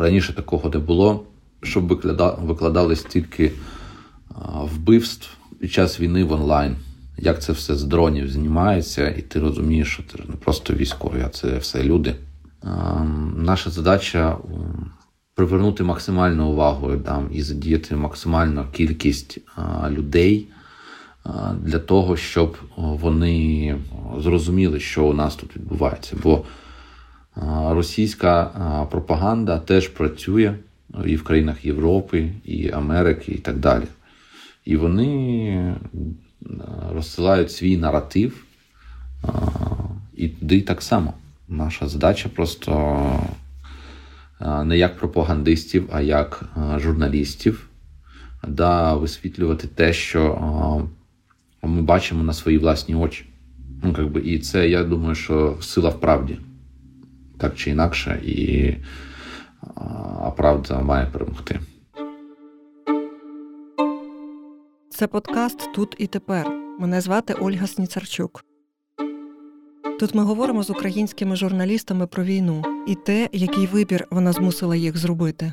Раніше такого не було, щоб викладали стільки вбивств під час війни в онлайн. Як це все з дронів знімається, і ти розумієш, що це не просто військові, а це все люди. Наша задача привернути максимальну увагу там, і задіяти максимальну кількість людей для того, щоб вони зрозуміли, що у нас тут відбувається. Бо російська пропаганда теж працює і в країнах Європи, і Америки, і так далі. І вони розсилають свій наратив, і туди так само. Наша задача просто не як пропагандистів, а як журналістів, да, висвітлювати те, що ми бачимо на свої власні очі. Ну, как би, І це, я думаю, що сила в правді. Так чи інакше, і а правда має перемогти. Це подкаст Тут і тепер. Мене звати Ольга Сніцарчук. Тут ми говоримо з українськими журналістами про війну і те, який вибір вона змусила їх зробити.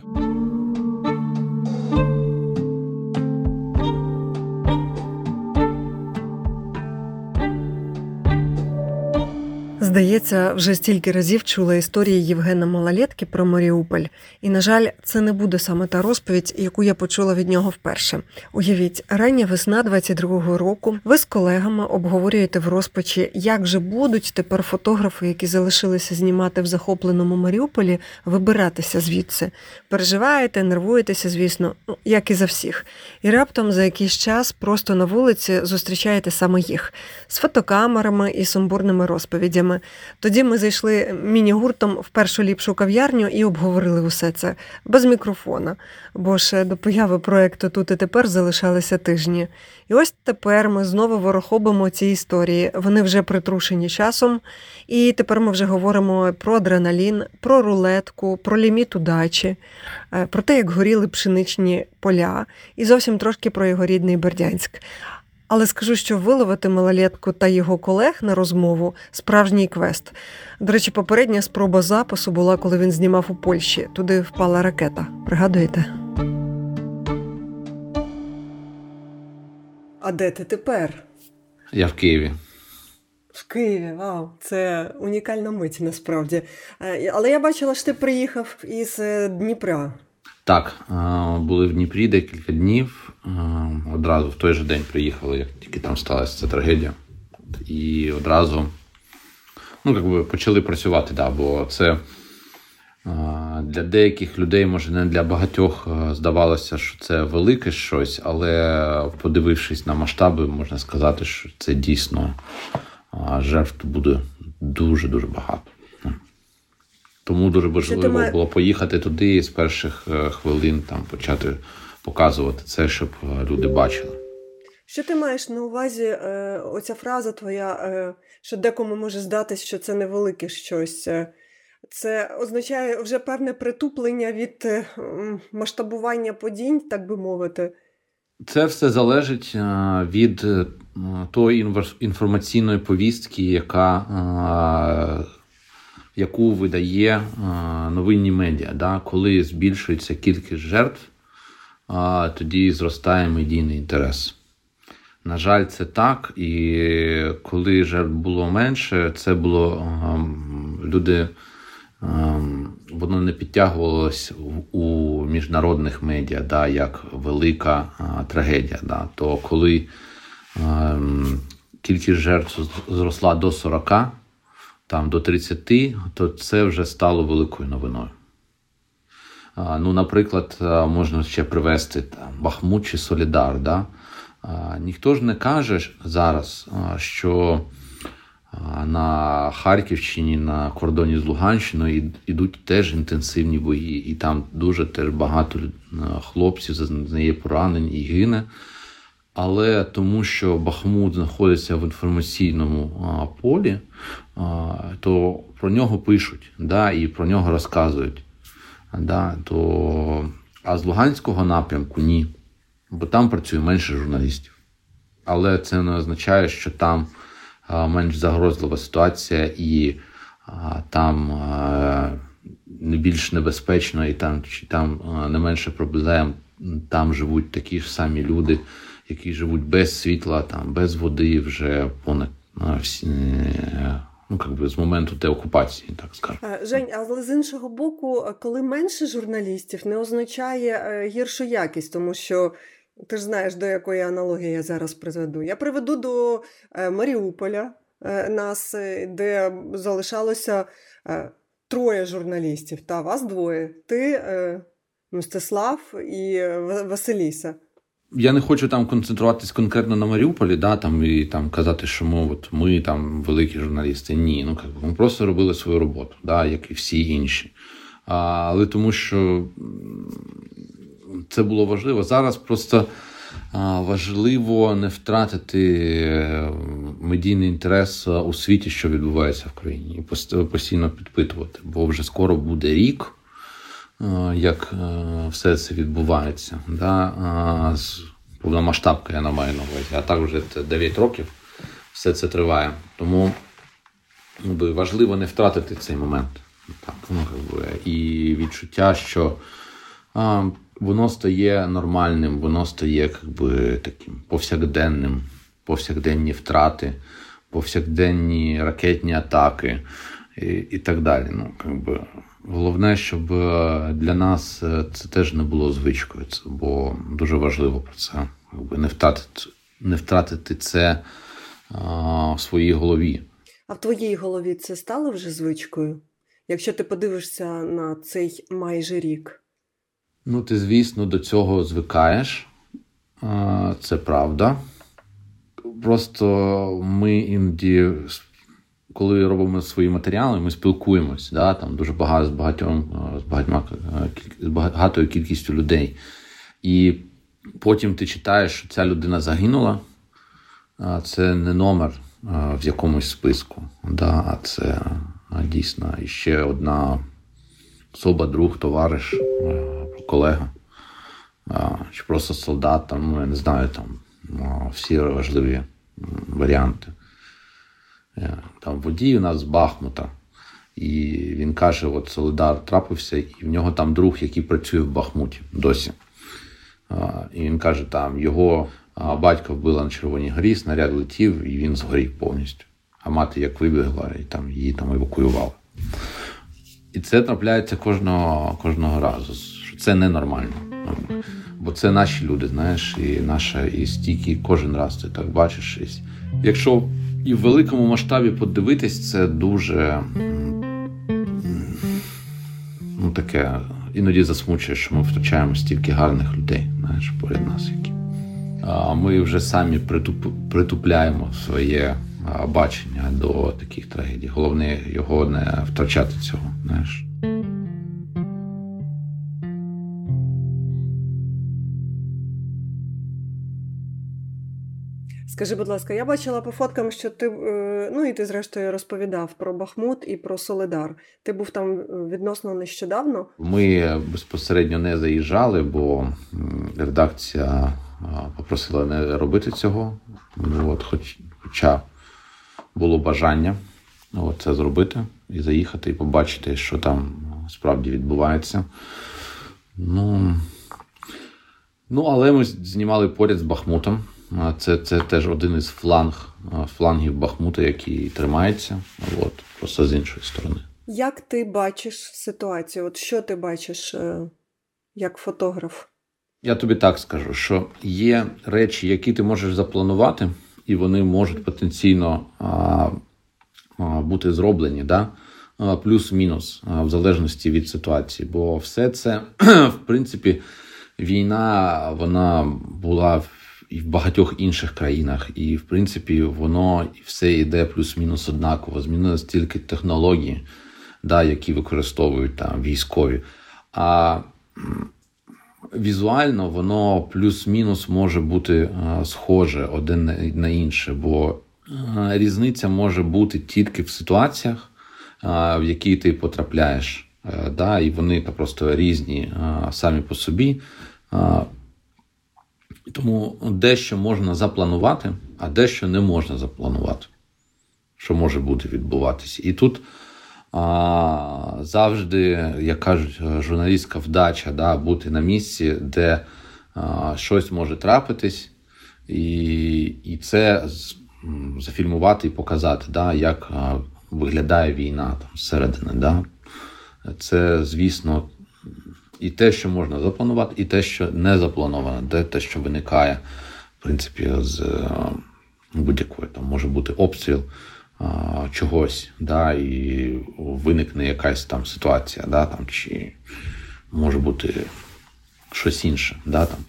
Здається, вже стільки разів чула історії Євгена Малолетки про Маріуполь, і, на жаль, це не буде саме та розповідь, яку я почула від нього вперше. Уявіть, рання весна 22-го року ви з колегами обговорюєте в розпачі, як же будуть тепер фотографи, які залишилися знімати в захопленому Маріуполі, вибиратися звідси. Переживаєте, нервуєтеся, звісно, ну як і за всіх. І раптом за якийсь час просто на вулиці зустрічаєте саме їх з фотокамерами і сумбурними розповідями. Тоді ми зайшли міні-гуртом в першу ліпшу кав'ярню і обговорили усе це без мікрофона. Бо ж до появи проекту тут і тепер залишалися тижні. І ось тепер ми знову ворохобимо ці історії. Вони вже притрушені часом. І тепер ми вже говоримо про адреналін, про рулетку, про ліміт удачі, е, про те, як горіли пшеничні поля, і зовсім трошки про його рідний Бердянськ. Але скажу, що виловити малолетку та його колег на розмову справжній квест. До речі, попередня спроба запису була, коли він знімав у Польщі. Туди впала ракета. Пригадуєте? А де ти тепер? Я в Києві. В Києві, вау, це унікальна мить насправді. Е, але я бачила, що ти приїхав із е, Дніпра. Так, були в Дніпрі декілька днів. Одразу в той же день приїхали, як тільки там сталася ця трагедія. І одразу ну, якби почали працювати, да, бо це для деяких людей, може, не для багатьох здавалося, що це велике щось, але подивившись на масштаби, можна сказати, що це дійсно жертв буде дуже-дуже багато. Тому дуже важливо було поїхати туди і з перших е, хвилин там почати показувати це, щоб е, люди бачили. Що ти маєш на увазі? Е, оця фраза твоя, що декому може здатись, що це невелике щось. Це означає вже певне притуплення від масштабування подій, так би мовити. Це все залежить від тої інформаційної повістки, яка яку видає е, новинні медіа. Да? Коли збільшується кількість жертв, тоді зростає медійний інтерес. На жаль, це так. І коли жертв було менше, це було ем, люди. Ем, воно не підтягувалось у міжнародних медіа, да, як велика а, трагедія. Да. То коли а, ем, кількість жертв зросла до 40, там до 30, то це вже стало великою новиною. Ну, Наприклад, можна ще привести там, Бахмут чи Солідар. Да? Ніхто ж не каже зараз, що на Харківщині, на кордоні з Луганщиною йдуть теж інтенсивні бої, і там дуже теж багато хлопців зазнає поранень і гине але тому, що Бахмут знаходиться в інформаційному а, полі, а, то про нього пишуть да, і про нього розказують. Да, то... А з Луганського напрямку ні. Бо там працює менше журналістів. Але це не означає, що там а, менш загрозлива ситуація і а, там а, не більш небезпечно і там чи там не менше проблем. Там живуть такі ж самі люди, які живуть без світла, там без води вже понад всі ну якби з моменту деокупації, так скажемо. Е, Жень, але з іншого боку, коли менше журналістів, не означає е, гіршу якість, тому що. Ти ж знаєш, до якої аналогії я зараз приведу. Я приведу до е, Маріуполя нас, де залишалося троє журналістів, та вас двоє. Ти, Мстислав і Василіса. Я не хочу там концентруватись конкретно на Маріуполі, да, там і там казати, що ми от ми там великі журналісти. Ні, ну як ми просто робили свою роботу, да, як і всі інші. А, Але тому що це було важливо. Зараз просто а, важливо не втратити е, медійний інтерес у світі, що відбувається в країні, і постійно підпитувати, бо вже скоро буде рік. Е, як е, все це відбувається. Да? Повномасштабка я на маю на увазі. А так вже 9 років все це триває. Тому ну, важливо не втратити цей момент. Так, ну, І відчуття, що а, воно стає нормальним, воно стає би, таким повсякденним, повсякденні втрати, повсякденні ракетні атаки і і так далі. Ну, якби, Головне, щоб е, для нас е, це теж не було звичкою, це, бо дуже важливо про це. Якби не втратити не втратити це а, в своїй голові. А в твоїй голові це стало вже звичкою? Якщо ти подивишся на цей майже рік? Ну, ти, звісно, до цього звикаєш, це правда. Просто ми іноді коли робимо свої матеріали, ми спілкуємось. Да? Там дуже багато з багатьом з багатьма з багатою кількістю людей. І потім ти читаєш, що ця людина загинула, це не номер в якомусь списку. Да? А це дійсно ще одна особа, друг, товариш, колега. Чи просто солдат, там, ну я не знаю, там всі важливі варіанти. Е, там водій у нас з Бахмута. І він каже: от Солидар трапився, і в нього там друг, який працює в Бахмуті досі. І він каже, там його батько вбила на Червоній горі, снаряд летів, і він згорів повністю. А мати як вибігла, і там її там евакуювали. І це трапляється кожного кожного разу. Це ненормально. Бо це наші люди, знаєш, і наша і стільки кожен раз ти так бачиш. Якщо і в великому масштабі подивитись, це дуже ну, таке іноді засмучує, що ми втрачаємо стільки гарних людей знаєш, поряд нас. які. А ми вже самі притуп, притупляємо своє бачення до таких трагедій. Головне його не втрачати цього. знаєш. Скажи, будь ласка, я бачила по фоткам, що ти е, ну і ти зрештою розповідав про Бахмут і про Солидар. Ти був там е, відносно нещодавно. Ми безпосередньо не заїжджали, бо редакція попросила не робити цього. Ну, от, хоч, Хоча було бажання от, це зробити і заїхати, і побачити, що там справді відбувається. Ну, Ну, але ми знімали поряд з Бахмутом. Це це теж один із фланг, флангів Бахмута, який тримається, от, просто з іншої сторони. Як ти бачиш ситуацію? От Що ти бачиш е, як фотограф? Я тобі так скажу, що є речі, які ти можеш запланувати, і вони можуть потенційно а, а, бути зроблені, да? плюс-мінус, в залежності від ситуації. Бо все це, в принципі, війна вона була і в багатьох інших країнах. І, в принципі, воно все йде плюс-мінус однаково. Змінились тільки технології, да, які використовують там військові. А візуально воно плюс-мінус може бути схоже один на інше, бо різниця може бути тільки в ситуаціях, в які ти потрапляєш. Е, да, І вони просто різні самі по собі. Тому дещо можна запланувати, а дещо не можна запланувати, що може бути відбуватися. І тут а, завжди, як кажуть, журналістська вдача да, бути на місці, де а, щось може трапитись, і і це зафільмувати і показати, да, як виглядає війна там зсередини. Да. Це, звісно, і те, що можна запланувати, і те, що не заплановано, де те, що виникає, в принципі, з будь-якої там може бути обстріл чогось, да, і виникне якась там ситуація, да, там, чи може бути щось інше. Да, там.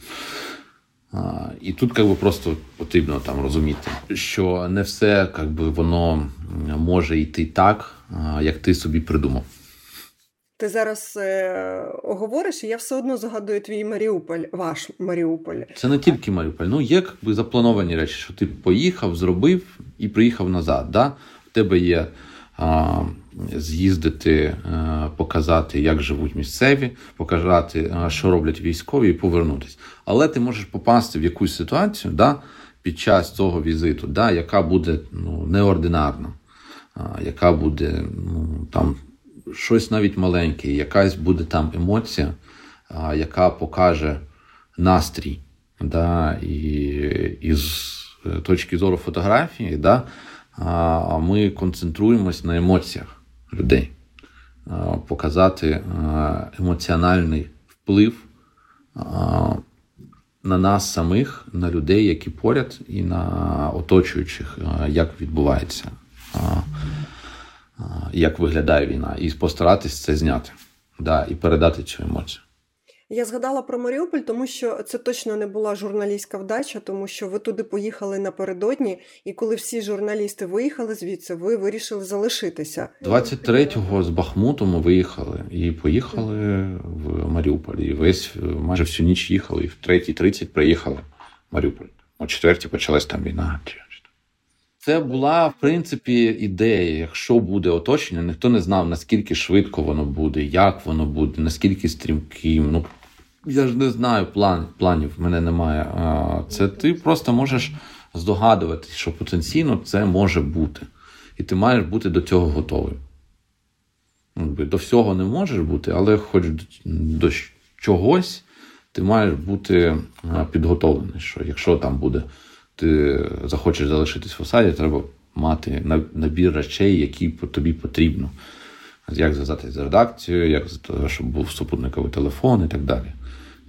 А, І тут би, просто потрібно там розуміти, що не все би, воно може йти так, як ти собі придумав. Ти зараз е, говориш, і я все одно згадую твій Маріуполь, ваш Маріуполь. Це не тільки Маріуполь. Ну, є якби заплановані речі, що ти поїхав, зробив і приїхав назад. Да? У тебе є а, з'їздити, а, е, показати, як живуть місцеві, показати, а, що роблять військові, і повернутися. Але ти можеш попасти в якусь ситуацію да, під час цього візиту, да, яка буде ну, неординарна, яка буде ну, там щось навіть маленьке, якась буде там емоція, яка покаже настрій. Да, І, і з точки зору фотографії, да, ми концентруємось на емоціях людей, показати емоціональний вплив на нас самих, на людей, які поряд, і на оточуючих, як відбувається як виглядає війна, і постаратись це зняти да, і передати цю емоцію. Я згадала про Маріуполь, тому що це точно не була журналістська вдача, тому що ви туди поїхали напередодні, і коли всі журналісти виїхали звідси, ви вирішили залишитися. 23-го з Бахмуту ми виїхали і поїхали в Маріуполь. І весь майже всю ніч їхали, і в 3.30 приїхали в Маріуполь. О 4 почалась там війна. Це була в принципі ідея. Якщо буде оточення, ніхто не знав, наскільки швидко воно буде, як воно буде, наскільки стрімким. Ну я ж не знаю план, планів, в мене немає. Це ти просто можеш здогадувати, що потенційно це може бути. І ти маєш бути до цього готовий. Ну, до всього не можеш бути, але хоч до чогось ти маєш бути підготовлений. Що якщо там буде ти захочеш залишитись в осаді, треба мати набір речей, які тобі потрібно. Як зв'язатися з редакцією, як щоб був супутниковий телефон і так далі.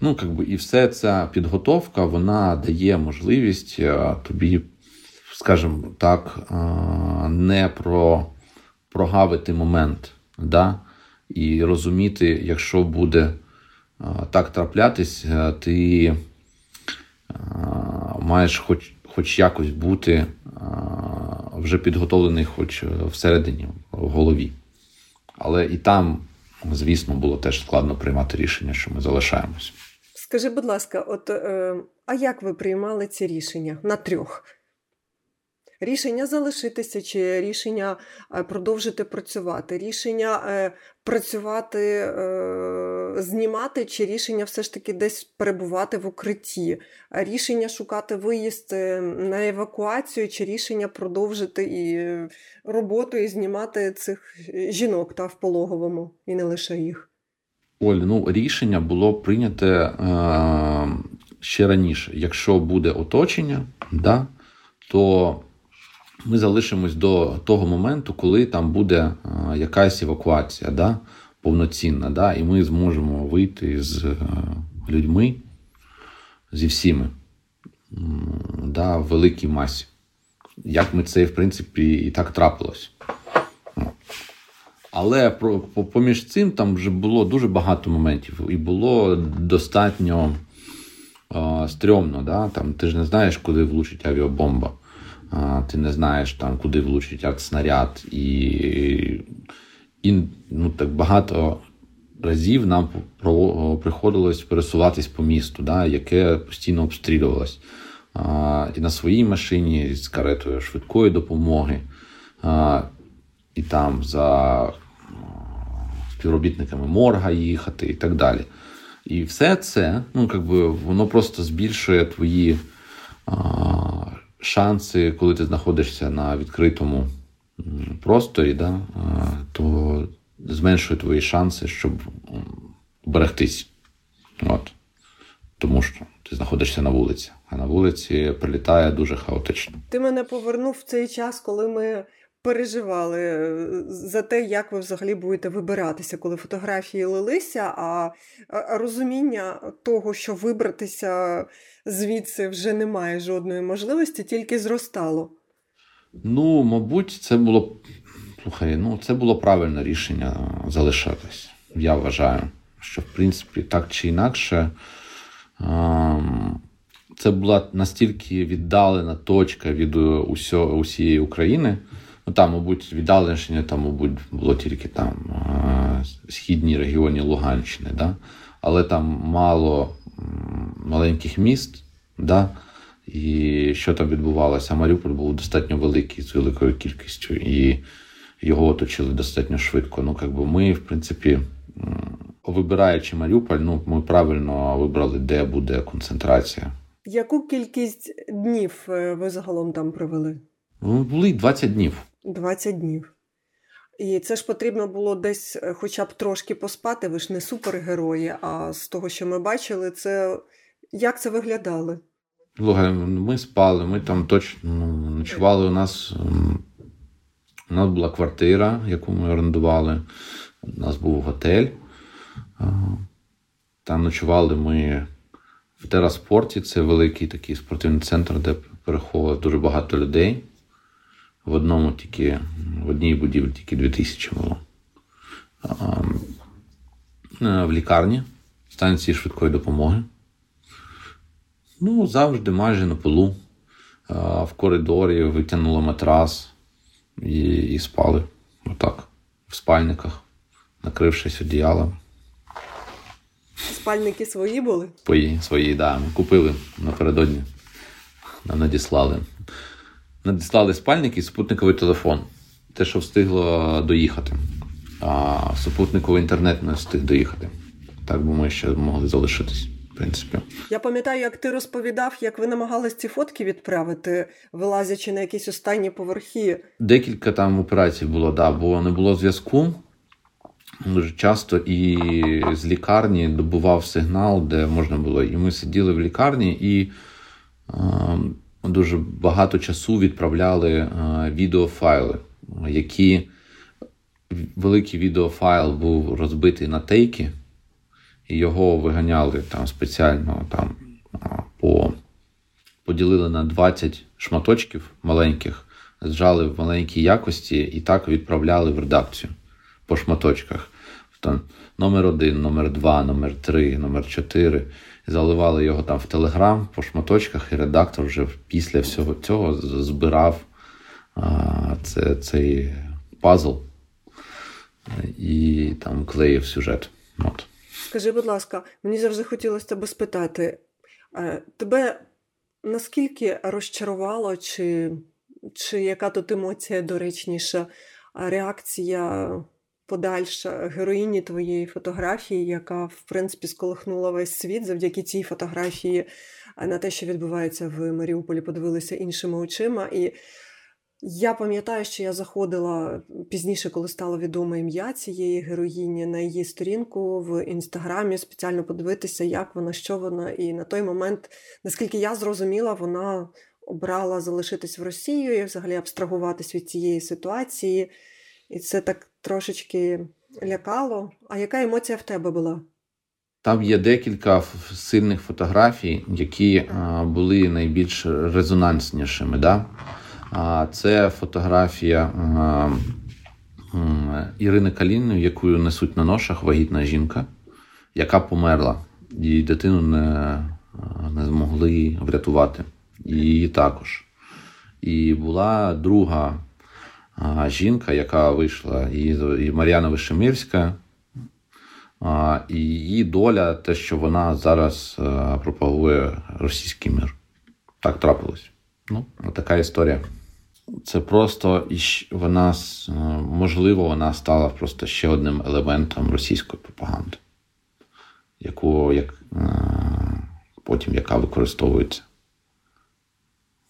Ну, якби, І все ця підготовка вона дає можливість е, тобі, скажімо так, е, не про, прогавити момент. да? І розуміти, якщо буде е, так траплятись, ти маєш хоч хоч якось бути вже підготовлений, хоч всередині, в голові. Але і там, звісно, було теж складно приймати рішення, що ми залишаємось. Скажи, будь ласка, от е, а як ви приймали ці рішення на трьох? Рішення залишитися, чи рішення е, продовжити працювати, рішення е, працювати, е, знімати, чи рішення все ж таки десь перебувати в укритті, рішення шукати виїзд на евакуацію, чи рішення продовжити і роботу і знімати цих жінок та в пологовому, і не лише їх. Оль, ну рішення було прийняте е, ще раніше. Якщо буде оточення, да, то ми залишимось до того моменту, коли там буде е, якась евакуація, да, повноцінна, да, і ми зможемо вийти з е, людьми зі всіми да, в великій масі. Як ми це, в принципі, і так трапилось. Але поміж цим там вже було дуже багато моментів, і було достатньо а, стрьомно. Да? Там, Ти ж не знаєш, куди влучить авіабомба ти не знаєш, там, куди влучить снаряд. І і ну, так багато разів нам приходилось пересуватись по місту, да, яке постійно обстрілювалось. А, І на своїй машині з каретою швидкої допомоги, а, і там за співробітниками морга їхати і так далі. І все це ну, якби, воно просто збільшує твої а, шанси, коли ти знаходишся на відкритому просторі, да, то зменшує твої шанси, щоб берегтись. От. Тому що ти знаходишся на вулиці, а на вулиці прилітає дуже хаотично. Ти мене повернув в цей час, коли ми переживали е, за те, як ви взагалі будете вибиратися, коли фотографії лилися, а розуміння того, що вибратися звідси вже немає жодної можливості, тільки зростало. Ну, мабуть, це було слухай, ну це було правильне рішення залишатись. Я вважаю, що в принципі так чи інакше. Це була настільки віддалена точка від усього, усієї України. Ну, Там, мабуть, віддаленішення, там, мабуть, було тільки там східні регіоні Луганщини, да? але там мало маленьких міст, да? і що там відбувалося? Маріуполь був достатньо великий з великою кількістю, і його оточили достатньо швидко. Ну, якби ми, в принципі, вибираючи Маріуполь, ну, ми правильно вибрали, де буде концентрація. Яку кількість днів е, ви загалом там провели? Ну, були 20 днів. 20 днів. І це ж потрібно було десь е, хоча б трошки поспати. Ви ж не супергерої, а з того, що ми бачили, це як це виглядало? Слухай, ми спали, ми там точно ну, ночували. У нас у нас була квартира, яку ми орендували. У нас був готель. Там ночували ми в Тераспорті. Це великий такий спортивний центр, де переходило дуже багато людей. В одному тільки, в одній будівлі тільки 2000 було. В лікарні, станції швидкої допомоги. Ну, завжди майже на полу. В коридорі витягнули матрас і і спали. Отак. В спальниках, накрившись одіялом. Спальники свої були? Свої, свої, да. Ми купили напередодні. Нам надіслали. Надіслали спальники і супутниковий телефон. Те, що встигло доїхати. А супутниковий інтернет не встиг доїхати. Так би ми ще могли залишитись. В принципі, я пам'ятаю, як ти розповідав, як ви намагались ці фотки відправити, вилазячи на якісь останні поверхи. Декілька там операцій було, да, бо не було зв'язку. Дуже часто і з лікарні добував сигнал, де можна було. І ми сиділи в лікарні і е, дуже багато часу відправляли е, відеофайли, які великий відеофайл був розбитий на тейки, і його виганяли там спеціально там по поділили на 20 шматочків маленьких, зжали в маленькій якості і так відправляли в редакцію по шматочках. Там Номер один, номер два, номер три, номер чотири. Заливали його там в Телеграм по шматочках, і редактор вже після всього цього збирав а, це, цей пазл і там клеїв сюжет. От. Скажи, будь ласка, мені завжди хотілося тебе спитати, тебе наскільки розчарувало, чи, чи яка тут емоція доречніша, реакція? Подальша героїні твоєї фотографії, яка, в принципі, сколихнула весь світ завдяки цій фотографії на те, що відбувається в Маріуполі, подивилися іншими очима. І я пам'ятаю, що я заходила пізніше, коли стало відоме ім'я цієї героїні на її сторінку в інстаграмі, спеціально подивитися, як вона, що вона. І на той момент, наскільки я зрозуміла, вона обрала залишитись в Росію і взагалі абстрагуватись від цієї ситуації. І це так трошечки лякало. А яка емоція в тебе була? Там є декілька сильних фотографій, які а, були найбільш резонанснішими. Да? А, Це фотографія а, Ірини Каліної, яку несуть на ношах вагітна жінка, яка померла. Її дитину не, не змогли врятувати. Її також. І була друга жінка, яка вийшла, і Мар'яна Вишемирська, і її доля, те, що вона зараз пропагує російський мир. Так трапилось. Ну, така історія. Це просто вона можливо, вона стала просто ще одним елементом російської пропаганди, яку як, потім яка використовується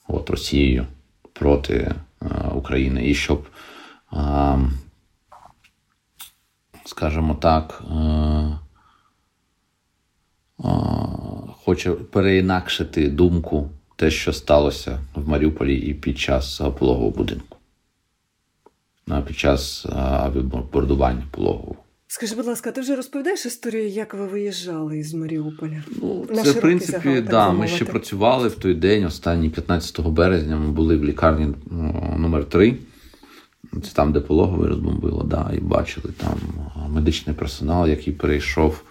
от Росією проти Е, України, і щоб а, скажімо так, е, хоче переінакшити думку те, що сталося в Маріуполі і під час пологового будинку. А, Під час а, бомбардування пологового. Скажи, будь ласка, ти вже розповідаєш історію, як ви виїжджали із Маріуполя? Ну, На це, в принципі, загал, да, ми ще працювали в той день, останній 15 березня. Ми були в лікарні о, номер 3 Це там, де пологовий розбомбило, да, і бачили там медичний персонал, який перейшов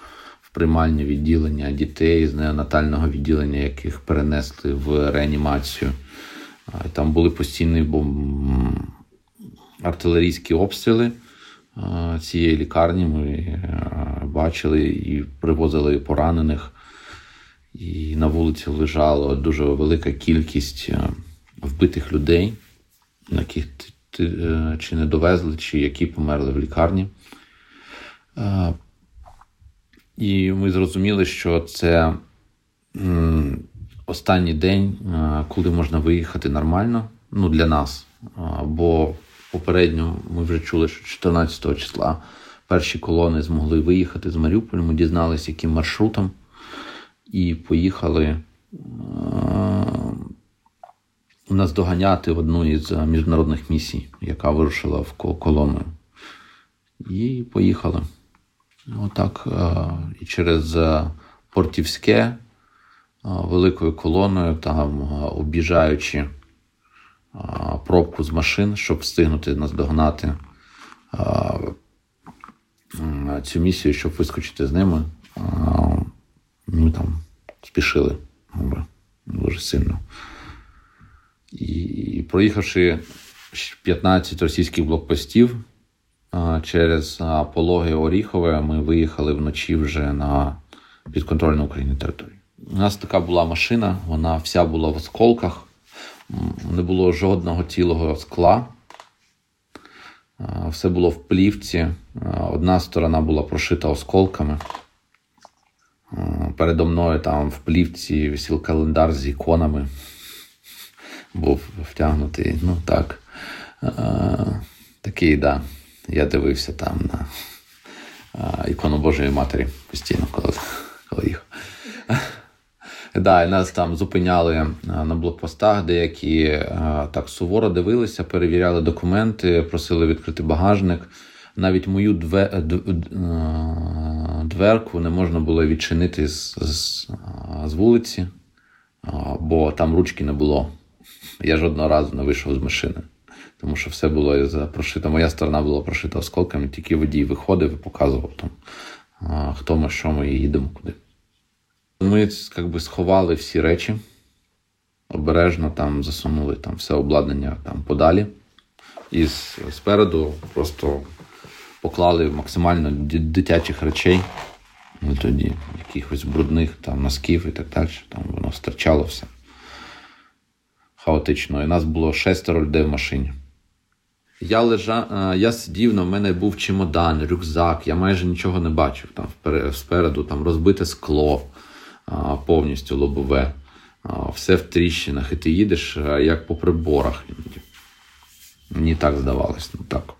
в приймальне відділення дітей з неонатального відділення, яких перенесли в реанімацію. І Там були постійні артилерійські обстріли цієї лікарні. Ми е, бачили і привозили поранених. І на вулиці лежала дуже велика кількість е, вбитих людей, яких е, чи не довезли, чи які померли в лікарні. І ми зрозуміли, що це останній день, коли можна виїхати нормально ну, для нас. Бо попередньо ми вже чули, що 14 числа перші колони змогли виїхати з Маріуполя. Ми дізналися, яким маршрутом, і поїхали е, наздоганяти одну із міжнародних місій, яка вирушила в колону. І поїхали. Отак. е, І через е, Портівське великою колоною, там об'їжджаючи пробку з машин, щоб встигнути наздогнати цю місію, щоб вискочити з ними. Ми там спішили дуже сильно. І проїхавши 15 російських блокпостів через пологи Оріхове, ми виїхали вночі вже на підконтрольну Україні територію. У нас така була машина, вона вся була в осколках, не було жодного цілого скла. Все було в плівці. Одна сторона була прошита осколками. Передо мною там в плівці висів календар з іконами. Був втягнутий. Ну так. Такий, да. Я дивився там на ікону Божої Матері постійно, коли, коли їхав. Да, і нас там зупиняли на блокпостах, деякі так суворо дивилися, перевіряли документи, просили відкрити багажник. Навіть мою а, дверку не можна було відчинити з, з, з вулиці, бо там ручки не було. Я жодного разу не вийшов з машини, тому що все було прошито. Моя сторона була прошита осколками, тільки водій виходив і показував там, хто ми, що ми і їдемо куди. Ми як би, сховали всі речі, обережно там засунули там все обладнання там подалі. І спереду просто поклали максимально дитячих речей, ну тоді якихось брудних там носків і так далі. Там воно стирчало все хаотично. І нас було шестеро людей в машині. Я лежа, е, я сидів, на мене був чемодан, рюкзак, я майже нічого не бачив. Там спереду там розбите скло повністю лобове, все в тріщинах, і ти їдеш як по приборах. Мені так здавалось, ну так.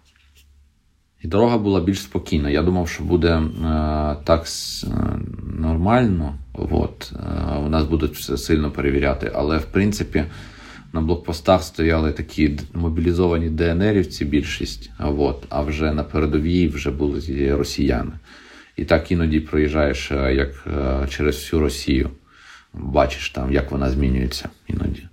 І дорога була більш спокійна. Я думав, що буде е, так нормально. От, е, у нас будуть все сильно перевіряти. Але в принципі на блокпостах стояли такі мобілізовані ДНРівці, більшість. От, а вже на передовій вже були росіяни. І так іноді проїжджаєш е, як е, через всю Росію. Бачиш там, як вона змінюється іноді.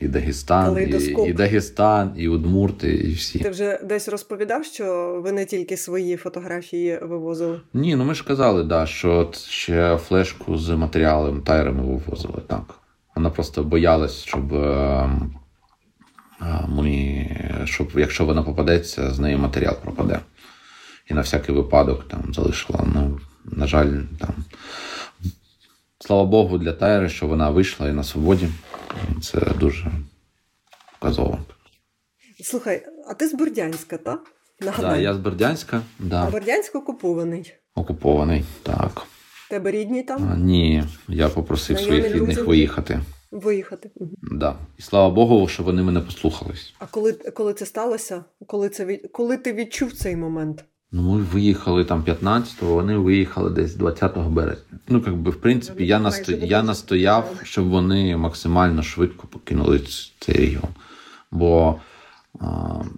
І Дагестан, і, і Дагестан, і Удмурти, і всі. Ти вже десь розповідав, що ви не тільки свої фотографії вивозили. Ні, ну ми ж казали, да, що от ще флешку з матеріалом тайрами вивозили, так. Вона просто боялась, щоб, е, е, ми, щоб якщо вона попадеться, з неї матеріал пропаде. І на всякий випадок там залишила. Ну, на жаль, там. Слава Богу, для Тайри, що вона вийшла і на свободі. Це дуже показово. Слухай, а ти з Бердянська, так? Да, я з Бердянська, А да, Бердянськ окупований. окупований. Так. Тебе рідні там А, ні, я попросив своїх рідних друзі? виїхати. виїхати. Мгм. Да. І слава Богу, що вони мене послухались. А коли, коли це сталося? коли це коли ти відчув цей момент? Ну, ми виїхали там 15-го, вони виїхали десь 20 березня. Ну, як би, в принципі, я, насто... я настояв, щоб вони максимально швидко покинули цей регіон. Бо а,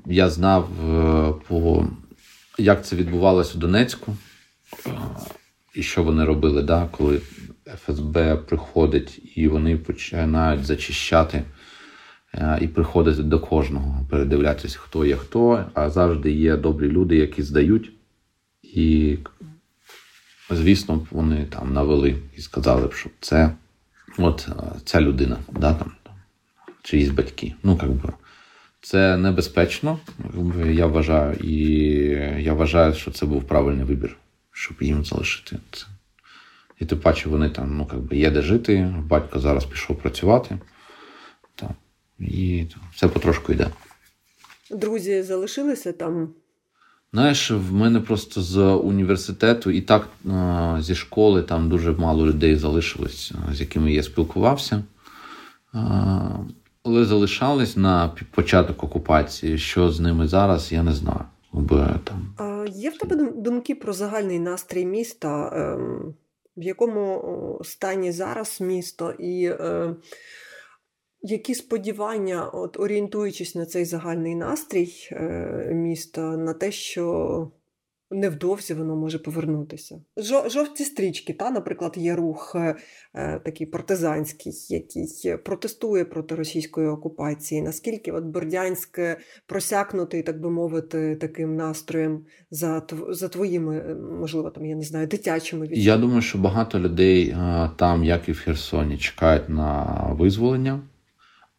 я знав, е, по... як це відбувалося у Донецьку, а, і що вони робили, да, коли ФСБ приходить і вони починають зачищати. Е, і приходити до кожного, передивлятися, хто є хто, а завжди є добрі люди, які здають. І, звісно, вони там навели і сказали б, що це от е, ця людина, да, там, чиїсь батьки. Ну, як би, це небезпечно, я вважаю, і я вважаю, що це був правильний вибір, щоб їм залишити це. І тим паче вони там, ну, як би, є де жити, батько зараз пішов працювати. І все потрошку йде. Друзі залишилися там. Знаєш, в мене просто з університету і так зі школи там дуже мало людей залишилось, з якими я спілкувався. Але залишались на початок окупації. Що з ними зараз, я не знаю. Бо, там... А Є в тебе думки про загальний настрій міста, ем, в якому стані зараз місто? І е, які сподівання, от орієнтуючись на цей загальний настрій е, міста, на те, що невдовзі воно може повернутися? Жовті стрічки, та, наприклад, є рух е, е, такий партизанський, який протестує проти російської окупації. Наскільки от Бердянськ просякнутий, так би мовити, таким настроєм за за твоїми, можливо, там я не знаю, дитячими відчуттями? Я думаю, що багато людей там, як і в Херсоні, чекають на визволення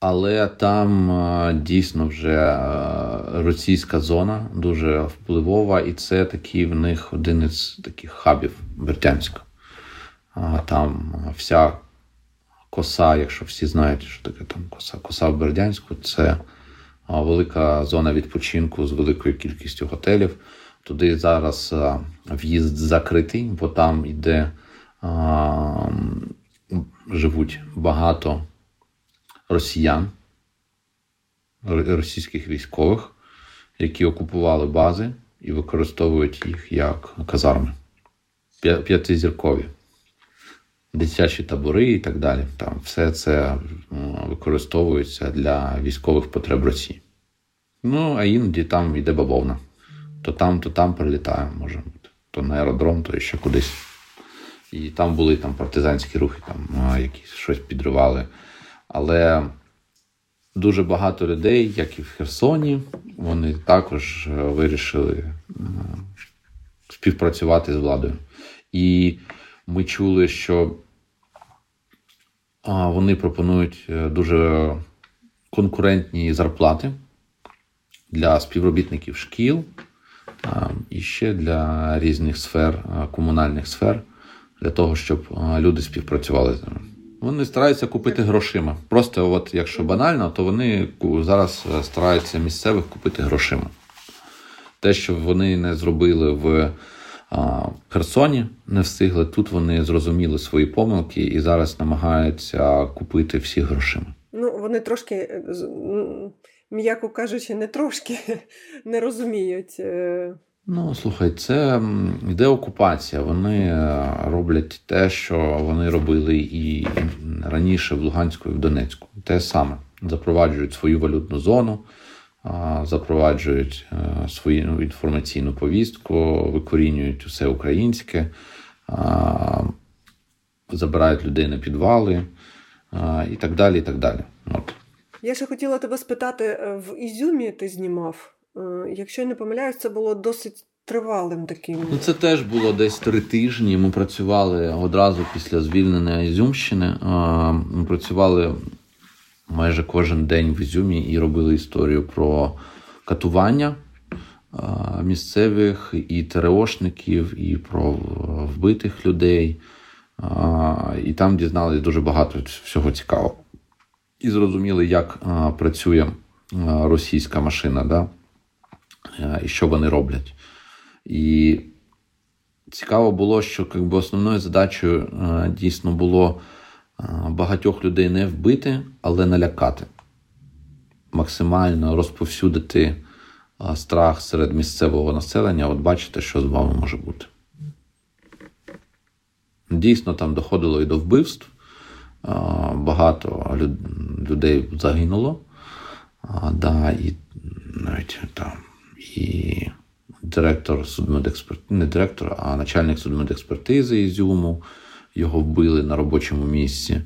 але там е, дійсно вже е, російська зона дуже впливова, і це такий в них один із таких хабів Бердянська. Там вся коса, якщо всі знають, що таке там коса, коса в Бердянську, це велика зона відпочинку з великою кількістю готелів. Туди зараз е, в'їзд закритий, бо там йде живуть багато росіян, російських військових, які окупували бази і використовують їх як казарми. П'ятизіркові, дитячі табори і так далі. Там Все це використовується для військових потреб Росії. Ну, а іноді там йде бавовна. То там, то там прилітає, може бути. То на аеродром, то ще кудись. І там були там партизанські рухи, там якісь щось підривали. Але дуже багато людей, як і в Херсоні, вони також е, вирішили е, співпрацювати з владою. І ми чули, що вони пропонують е, дуже конкурентні зарплати для співробітників шкіл і ще для різних сфер, комунальних сфер, для того, щоб люди співпрацювали з ними. Вони стараються купити грошима. Просто, от якщо банально, то вони зараз е, стараються місцевих купити грошима. Те, що вони не зробили в а, Херсоні, не встигли. Тут вони зрозуміли свої помилки і зараз намагаються купити всі грошима. Ну, вони трошки, е, м'яко кажучи, не трошки не розуміють. Ну, слухай, це йде окупація. Вони е, роблять те, що вони робили і раніше в Луганську і в Донецьку. Те саме запроваджують свою валютну зону, запроваджують е, свою інформаційну повістку, викорінюють усе українське, забирають людей на підвали і так далі. і так далі. От. Я ще хотіла тебе спитати: е, в Ізюмі ти знімав? Е, якщо я не помиляюсь, це було досить тривалим таким. Ну, Це теж було десь три тижні. Ми працювали одразу після звільнення Ізюмщини. Е, ми працювали майже кожен день в Ізюмі і робили історію про катування е, місцевих і ТРОшників, і про вбитих людей. І там дізналися дуже багато всього цікавого. І зрозуміли, як працює російська машина. Да? Е, і що вони роблять. І цікаво було, що якби, основною задачею е, дійсно було е, багатьох людей не вбити, але налякати, максимально розповсюдити страх серед місцевого населення, от бачите, що з вами може бути. Дійсно, там доходило і до вбивств. Багато людей загинуло. Да, і навіть там і директор судмедекспертизи, не директор, а начальник судмедекспертизи Ізюму. Його вбили на робочому місці.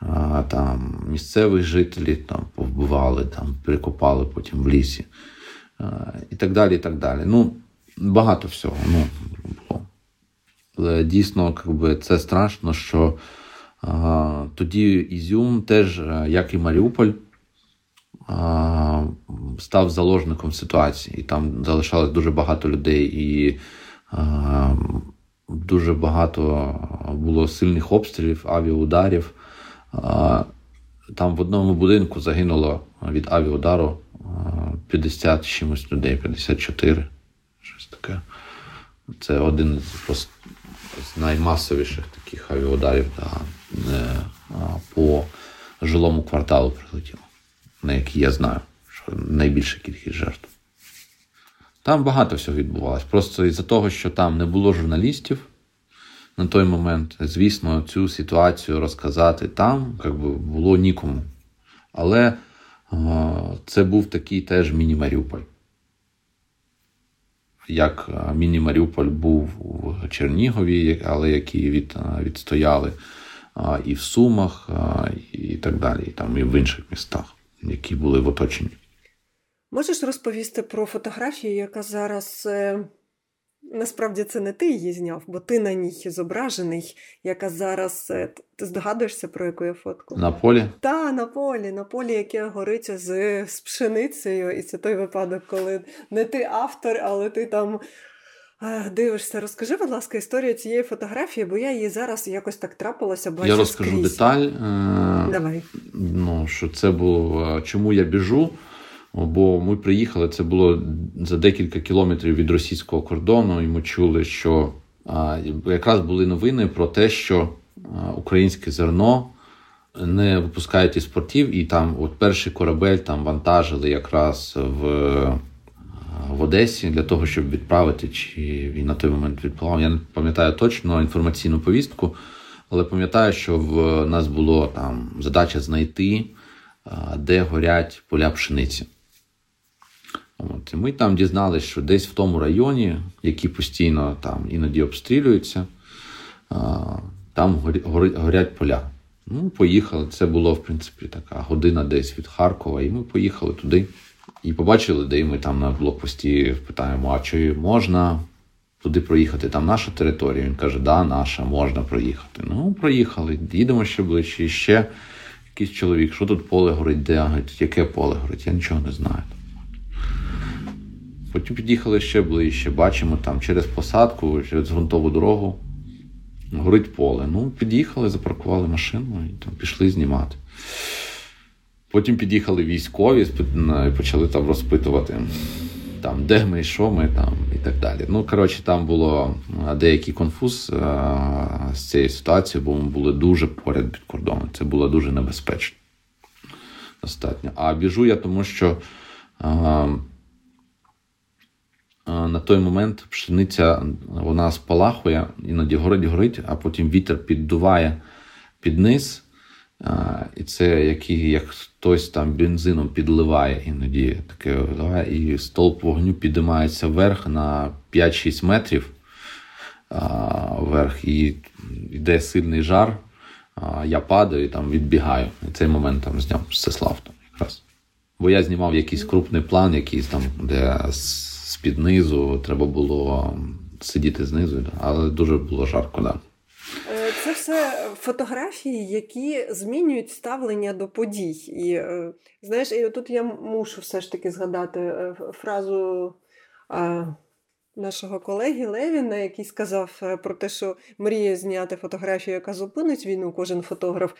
А, Там місцевих жителів там повбивали, там прикопали потім в лісі. І так далі. і так далі. Ну, багато всього. Ну. Але дійсно, якби, це страшно, що а, тоді Ізюм теж, як і Маріуполь, став заложником ситуації. І там залишалось дуже багато людей, і дуже багато було сильних обстрілів, авіаударів. Там в одному будинку загинуло від авіаудару 50 чимось людей, 54. Щось таке. Це один з, наймасовіших таких авіаударів да, по жилому кварталу прилетіло, на який я знаю, що найбільша кількість жертв. Там багато всього відбувалось. Просто із-за того, що там не було журналістів на той момент, звісно, цю ситуацію розказати там як би, було нікому. Але е, це був такий теж міні-Маріуполь. Як е, міні-Маріуполь був в Чернігові, але які від, е, відстояли і в Сумах, і так далі, і там і в інших містах, які були в оточенні. Можеш розповісти про фотографію, яка зараз. е, Насправді це не ти її зняв, бо ти на ній зображений, яка зараз. е, Ти здогадуєшся, про яку я фотку? На полі Та, на полі, на полі, яке гориться з, з пшеницею. І це той випадок, коли не ти автор, але ти там дивишся. Розкажи, будь ласка, історію цієї фотографії, бо я її зараз якось так трапилася, бачу я розкажу скрізь. деталь. е, Давай. ну, що це було, е, чому я біжу. Бо ми приїхали, це було за декілька кілометрів від російського кордону, і ми чули, що якраз були новини про те, що українське зерно не випускають із портів, і там от перший корабель там вантажили якраз в, в Одесі для того, щоб відправити, чи він на той момент відплавав. Я не пам'ятаю точно інформаційну повістку, але пам'ятаю, що в нас було там задача знайти, де горять поля пшениці. От, і ми там дізналися, що десь в тому районі, які постійно там іноді обстрілюються, там горять поля. Ну, поїхали. Це було, в принципі, така година десь від Харкова, і ми поїхали туди. І побачили, де ми там на блокпості питаємо, а чи можна туди проїхати? Там наша територія. Він каже, да, наша, можна проїхати. Ну, проїхали, їдемо ще ближче, і ще якийсь чоловік, що тут поле горить, де? Яке поле горить? Я нічого не знаю. Потім під'їхали ще ближче, бачимо там через посадку, через ґрунтову дорогу горить поле. Ну, під'їхали, запаркували машину і там пішли знімати. Потім під'їхали військові і почали там розпитувати, там, де ми, що ми там, і так далі. Ну, коротше, там було деякий конфуз а, з цією ситуацією, бо ми були дуже поряд під кордоном. Це було дуже небезпечно. Достатньо. А біжу я тому, що. А, а, на той момент пшениця вона спалахує, іноді горить, горить, а потім вітер піддуває під низ. І це який, як хтось там бензином підливає, іноді таке і стовп вогню підіймається вверх на 5-6 метрів вверх, і йде сильний жар. Я падаю і там відбігаю. І цей момент там зняв Стеслав там якраз. Бо я знімав якийсь крупний план, якийсь там, де з-під низу треба було сидіти знизу, але дуже було жарко, да. Е, Це все фотографії, які змінюють ставлення до подій. І е, знаєш, і тут я мушу все ж таки згадати е, фразу нашого колеги Левіна, який сказав про те, що мріє зняти фотографію, яка зупинить війну, кожен фотограф.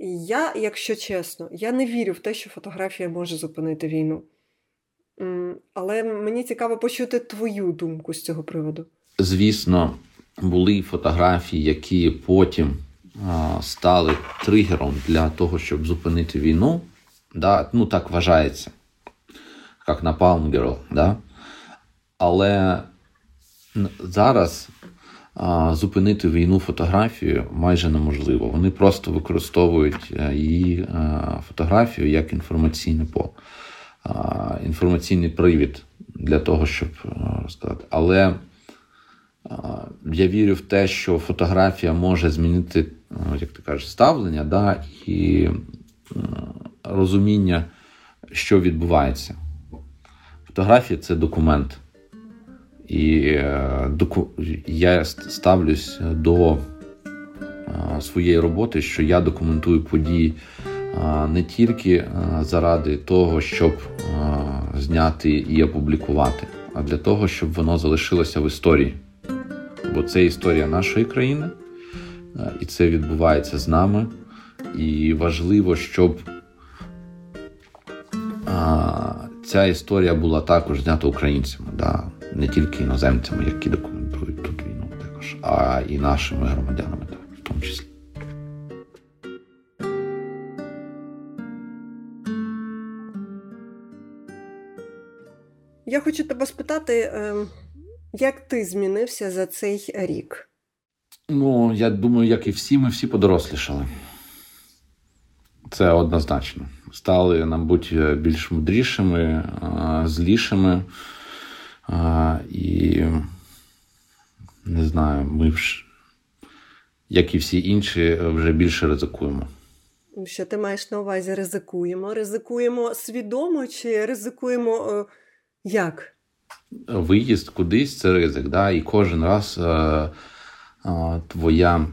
І я, якщо чесно, я не вірю в те, що фотографія може зупинити війну. Але мені цікаво почути твою думку з цього приводу. Звісно, були фотографії, які потім стали тригером для того, щоб зупинити війну. Да? Ну, так вважається. Як на Palm Girl, да? Але зараз а, зупинити війну фотографію майже неможливо. Вони просто використовують е, її а, фотографію як інформаційний пол, а, інформаційний привід для того, щоб розказати. Але я вірю в те, що фотографія може змінити, як ти кажеш, ставлення да, і розуміння, що відбувається. Фотографія це документ. І е, я ставлюсь до е, своєї роботи, що я документую події е, не тільки заради того, щоб зняти і опублікувати, а для того, щоб воно залишилося в історії. Бо це історія нашої країни, і це відбувається з нами. І важливо, щоб ця історія була також знята українцями, да? не тільки іноземцями, які документують тут війну, також, а і нашими громадянами, так, в тому числі. Я хочу тебе спитати, ем, як ти змінився за цей рік? Ну, я думаю, як і всі, ми всі подорослішали. Це однозначно. Стали, мабуть, більш мудрішими, злішими. І не знаю, ми, як і всі інші, вже більше ризикуємо. Що ти маєш на увазі ризикуємо? Ризикуємо свідомо чи ризикуємо е, як? Виїзд кудись це ризик, да? і кожен раз е, е, твоя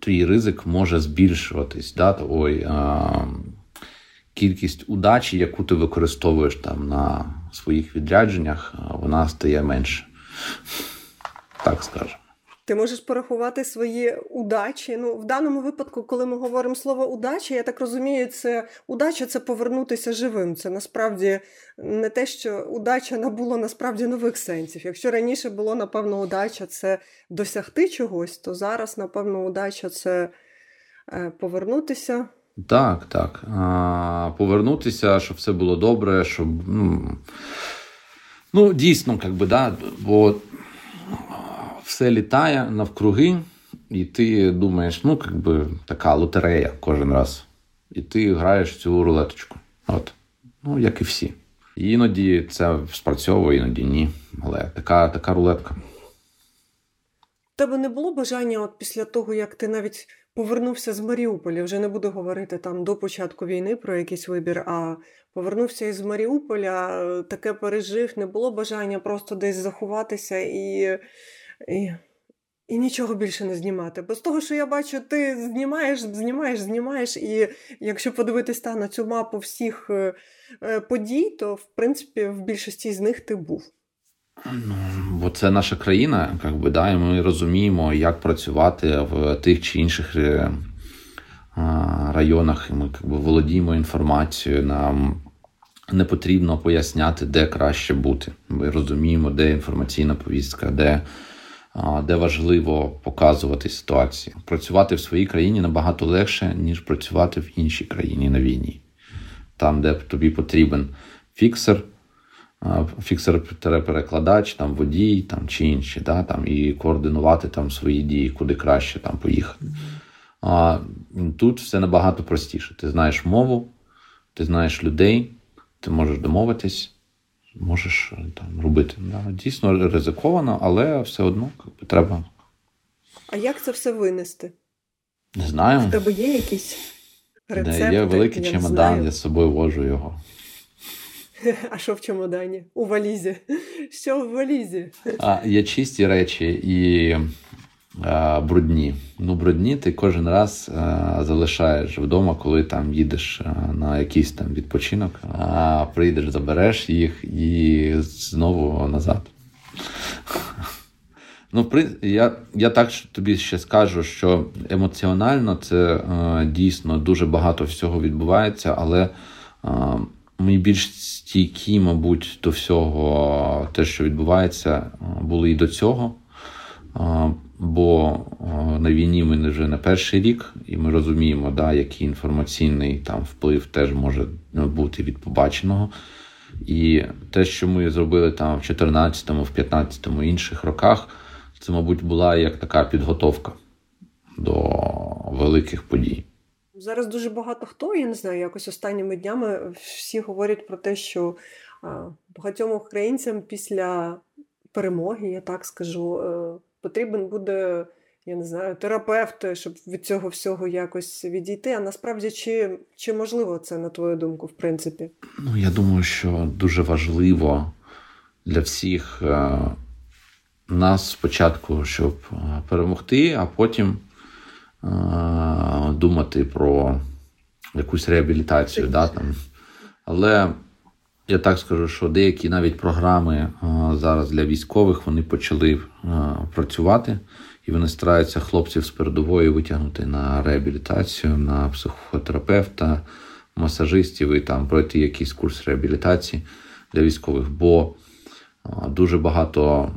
твій ризик може збільшуватись. Да? Ой, е, Кількість удачі, яку ти використовуєш там на своїх відрядженнях, вона стає менше. Так скажемо. Ти можеш порахувати свої удачі. Ну, в даному випадку, коли ми говоримо слово удача, я так розумію, це удача це повернутися живим. Це насправді не те, що удача набуло насправді нових сенсів. Якщо раніше було, напевно, удача це досягти чогось, то зараз, напевно, удача це е, повернутися. Так, так. А, Повернутися, щоб все було добре, щоб. Ну, ну дійсно, як да, бо все літає навкруги, і ти думаєш, ну, як би така лотерея кожен раз. І ти граєш цю рулеточку. От. Ну, як і всі. іноді це спрацьовує, іноді ні. Але така така рулетка. Тебе не було бажання, от після того, як ти навіть повернувся з Маріуполя, вже не буду говорити там до початку війни про якийсь вибір, а повернувся із Маріуполя, таке пережив, не було бажання просто десь заховатися і і і нічого більше не знімати. Бо з того, що я бачу, ти знімаєш, знімаєш, знімаєш, і якщо подивитись та, на цю мапу всіх е, е, подій, то в принципі в більшості з них ти був. Ну, Бо це наша країна, як би, да, і ми розуміємо, як працювати в тих чи інших е, районах. І Ми би, володіємо інформацією. Нам не потрібно поясняти, де краще бути. Ми розуміємо, де інформаційна повістка, де де важливо показувати ситуацію. Працювати в своїй країні набагато легше, ніж працювати в іншій країні на війні. Там, де тобі потрібен фіксер, фіксер-перекладач, там водій там, чи інші, да, там, і координувати там свої дії, куди краще там поїхати. А, Тут все набагато простіше. Ти знаєш мову, ти знаєш людей, ти можеш домовитись можеш е, там робити. Дійсно ризиковано, але все одно як треба. А як це все винести? Не знаю. В тебе є якісь рецепти? Не, є великий я чемодан, я з собою вожу його. А що в чемодані? У валізі? Що в валізі? А, Є чисті речі і брудні. Ну, брудні ти кожен раз залишаєш вдома, коли там їдеш на якийсь там відпочинок, а прийдеш, забереш їх і знову назад. Ну, я я так тобі ще скажу, що емоціонально це е, дійсно дуже багато всього відбувається, але е, ми більш стійкі, мабуть, до всього, те, що відбувається, були і до цього. Бо на війні ми вже не перший рік, і ми розуміємо, да, який інформаційний там вплив теж може бути від побаченого. І те, що ми зробили там в 14-му, в 15-му інших роках, це, мабуть, була як така підготовка до великих подій. Зараз дуже багато хто, я не знаю, якось останніми днями всі говорять про те, що багатьом українцям після перемоги, я так скажу, е, потрібен буде, я не знаю, терапевт, щоб від цього всього якось відійти. А насправді, чи, чи можливо це, на твою думку, в принципі? Ну, я думаю, що дуже важливо для всіх е, нас спочатку, щоб е, перемогти, а потім думати про якусь реабілітацію. Да, там. Але я так скажу, що деякі навіть програми зараз для військових вони почали працювати, і вони стараються хлопців з передової витягнути на реабілітацію, на психотерапевта, масажистів і там пройти якийсь курс реабілітації для військових. Бо дуже багато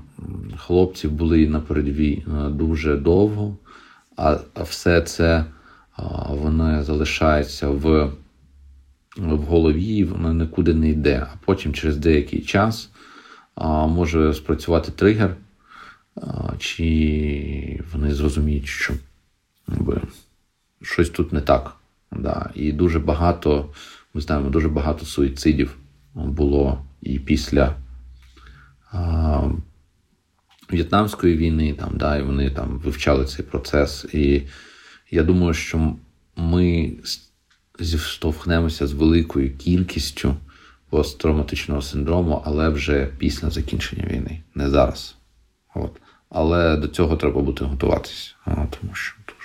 хлопців були на передовій дуже довго, а все це воно залишається в в голові, воно нікуди не йде. А потім через деякий час може спрацювати тригер, чи вони зрозуміють, що якби, щось тут не так. Да. І дуже багато, ми знаємо, дуже багато суїцидів було і після В'єтнамської війни, там, да, і вони там вивчали цей процес. І я думаю, що ми зіштовхнемося з великою кількістю посттравматичного синдрому, але вже після закінчення війни, не зараз. От. Але до цього треба бути готуватися. Тому що тож.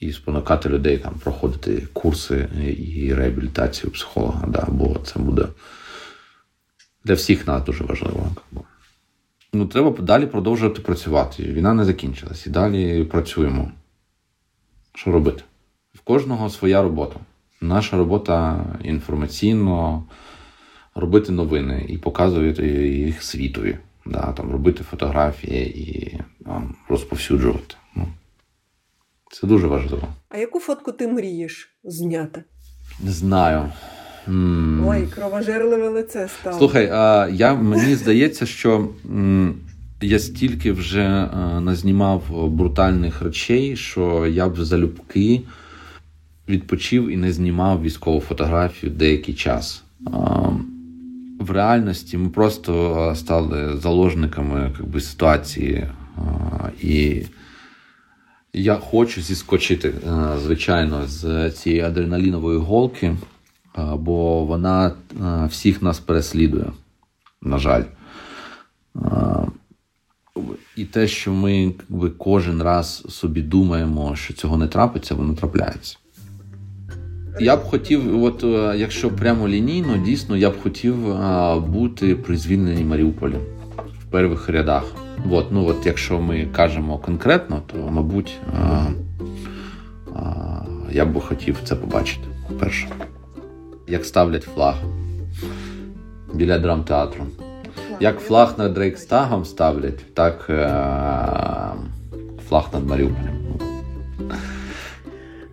І спонукати людей там проходити курси і реабілітацію психолога, да, бо це буде для всіх нас дуже важливо. Ну, Треба далі продовжувати працювати. Війна не закінчилась. І далі працюємо. Що робити? Кожного своя робота. Наша робота інформаційно робити новини і показувати їх світові, да, там, робити фотографії і там, розповсюджувати. Ну, Це дуже важливо. А яку фотку ти мрієш зняти? Не знаю. М Ой, кровожерливе лице стало. Слухай, а я, мені здається, що м, я стільки вже а, назнімав брутальних речей, що я б залюбки відпочив і не знімав військову фотографію деякий час. В реальності ми просто стали заложниками якби, ситуації. І я хочу зіскочити, звичайно, з цієї адреналінової голки, бо вона всіх нас переслідує, на жаль. І те, що ми якби, кожен раз собі думаємо, що цього не трапиться, воно трапляється. Я б хотів, от е, якщо прямо лінійно, дійсно, я б хотів а, бути при звільненні Маріуполя в перших рядах. От, ну от якщо ми кажемо конкретно, то мабуть а, а, я б хотів це побачити перше. Як ставлять флаг біля драмтеатру. Як флаг над Рейкстагом ставлять, так а, е, флаг над Маріуполем.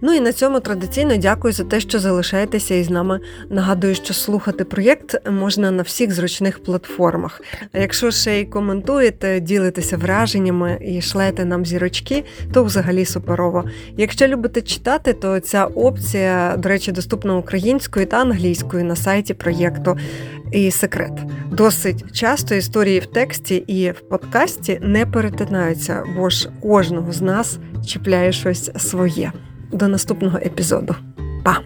Ну і на цьому традиційно дякую за те, що залишаєтеся із нами. Нагадую, що слухати проєкт можна на всіх зручних платформах. А якщо ще й коментуєте, ділитеся враженнями і шлете нам зірочки, то взагалі суперово. Якщо любите читати, то ця опція, до речі, доступна українською та англійською на сайті проєкту. І секрет досить часто історії в тексті і в подкасті не перетинаються, бо ж кожного з нас чіпляє щось своє. До наступного епізоду. Па!